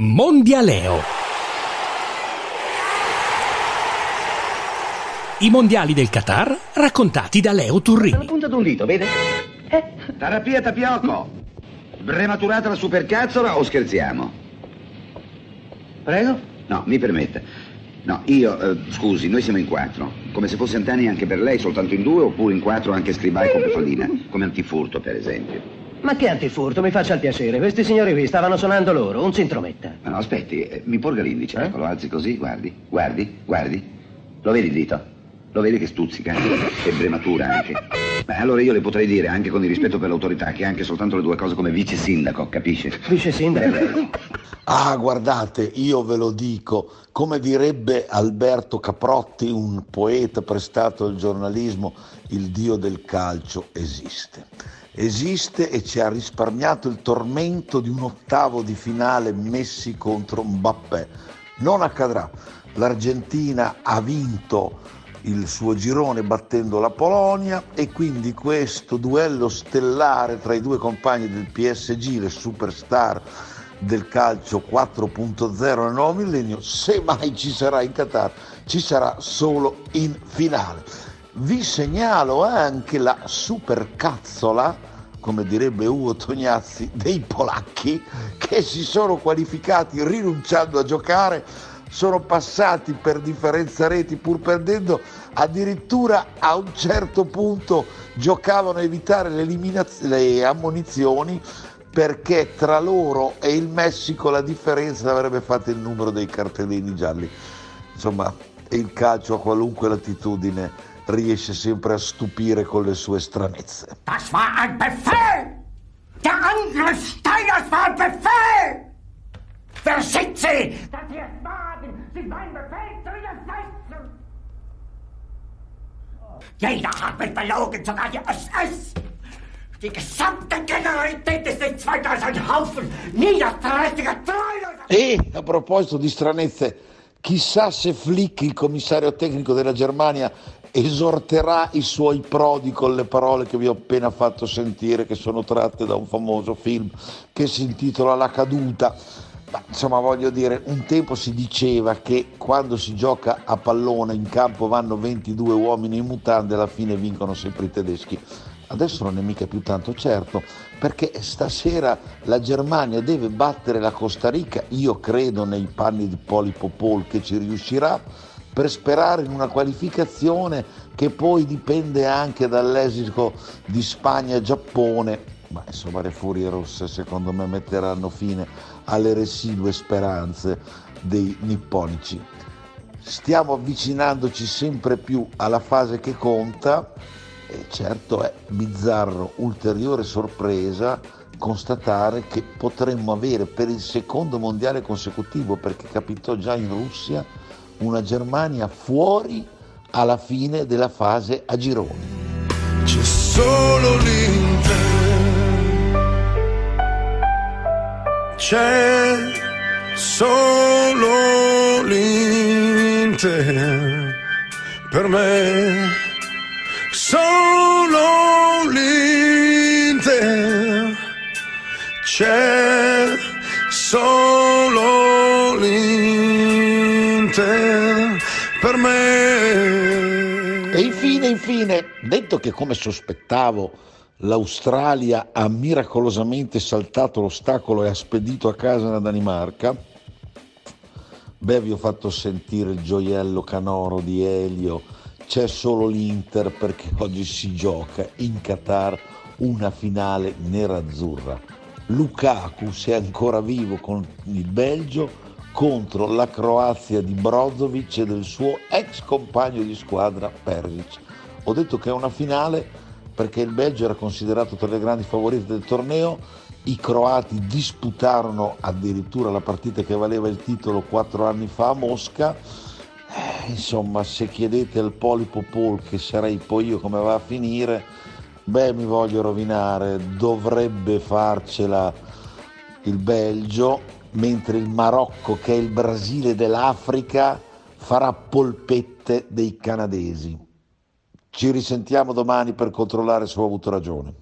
Mondialeo. I mondiali del Qatar raccontati da Leo Turrini. La punta d'un dito, vede? Eh. Terapia tapiocco. Prematurata la supercazzola o scherziamo? Prego? No, mi permetta. No, io, eh, scusi, noi siamo in quattro. Come se fosse antani anche per lei, soltanto in due, oppure in quattro anche scribai con Pefallina. Come antifurto, per esempio. Ma che antifurto, mi faccia il piacere. Questi signori qui stavano suonando loro, un si intrometta. Ma no, aspetti, eh, mi porga l'indice. Eh? Ecco, lo alzi così, guardi, guardi, guardi. Lo vedi il dito? Lo vedi che stuzzica? E brematura anche. Beh, allora io le potrei dire, anche con il rispetto per l'autorità, che anche soltanto le due cose come vice sindaco, capisce? Vice sindaco. Ah, guardate, io ve lo dico, come direbbe Alberto Caprotti, un poeta prestato al giornalismo, il dio del calcio esiste. Esiste e ci ha risparmiato il tormento di un ottavo di finale Messi contro Mbappé. Non accadrà. L'Argentina ha vinto il suo girone battendo la Polonia e quindi questo duello stellare tra i due compagni del PSG, le superstar del calcio 4.0 nel nuovo millennio, se mai ci sarà in Qatar, ci sarà solo in finale. Vi segnalo anche la supercazzola, come direbbe Ugo Tognazzi, dei polacchi che si sono qualificati rinunciando a giocare, sono passati per differenza reti pur perdendo, addirittura a un certo punto giocavano a evitare le, eliminaz- le ammonizioni perché tra loro e il Messico la differenza avrebbe fatto il numero dei cartellini gialli. Insomma, il calcio a qualunque latitudine riesce sempre a stupire con le sue stranezze. Das war ein Befehl! Der Angriff Steiners war ein Befehl! Wer sind Sie, dass Sie es wagen, sich meinen Befehl zu widersetzen? Jeder hat mich belogen, sogar die SS! Die gesamte Generalität ist nichts weiter als ein Haufen niederträchtiger Treuloser! E a proposito di stranezze, chissà se Flick, il commissario tecnico della Germania, esorterà i suoi prodi con le parole che vi ho appena fatto sentire, che sono tratte da un famoso film che si intitola La caduta. Ma, insomma, voglio dire, un tempo si diceva che quando si gioca a pallone in campo vanno 22 uomini in mutande, alla fine vincono sempre i tedeschi. Adesso non è mica più tanto certo, perché stasera la Germania deve battere la Costa Rica, io credo nei panni di Polipo Paul che ci riuscirà, per sperare in una qualificazione che poi dipende anche dall'esito di Spagna e Giappone, ma insomma le furie rosse secondo me metteranno fine alle residue speranze dei nipponici. Stiamo avvicinandoci sempre più alla fase che conta e certo è bizzarro, ulteriore sorpresa constatare che potremmo avere per il secondo mondiale consecutivo, perché capitò già in Russia, una Germania fuori alla fine della fase a gironi. C'è solo l'Inter. C'è solo l'Inter. Per me solo l'Inter. C'è solo Per me. E infine, infine, detto che come sospettavo l'Australia ha miracolosamente saltato l'ostacolo e ha spedito a casa la Danimarca, beh vi ho fatto sentire il gioiello canoro di Elio, c'è solo l'Inter perché oggi si gioca in Qatar una finale nerazzurra. Lukaku, se è ancora vivo con il Belgio, contro la Croazia di Brozovic e del suo ex compagno di squadra Perisic. Ho detto che è una finale perché il Belgio era considerato tra le grandi favorite del torneo, i croati disputarono addirittura la partita che valeva il titolo quattro anni fa a Mosca. Eh, insomma, se chiedete al Polipo Paul che sarei poi io come va a finire, beh mi voglio rovinare, dovrebbe farcela il Belgio, mentre il Marocco, che è il Brasile dell'Africa, farà polpette dei canadesi. Ci risentiamo domani per controllare se ho avuto ragione.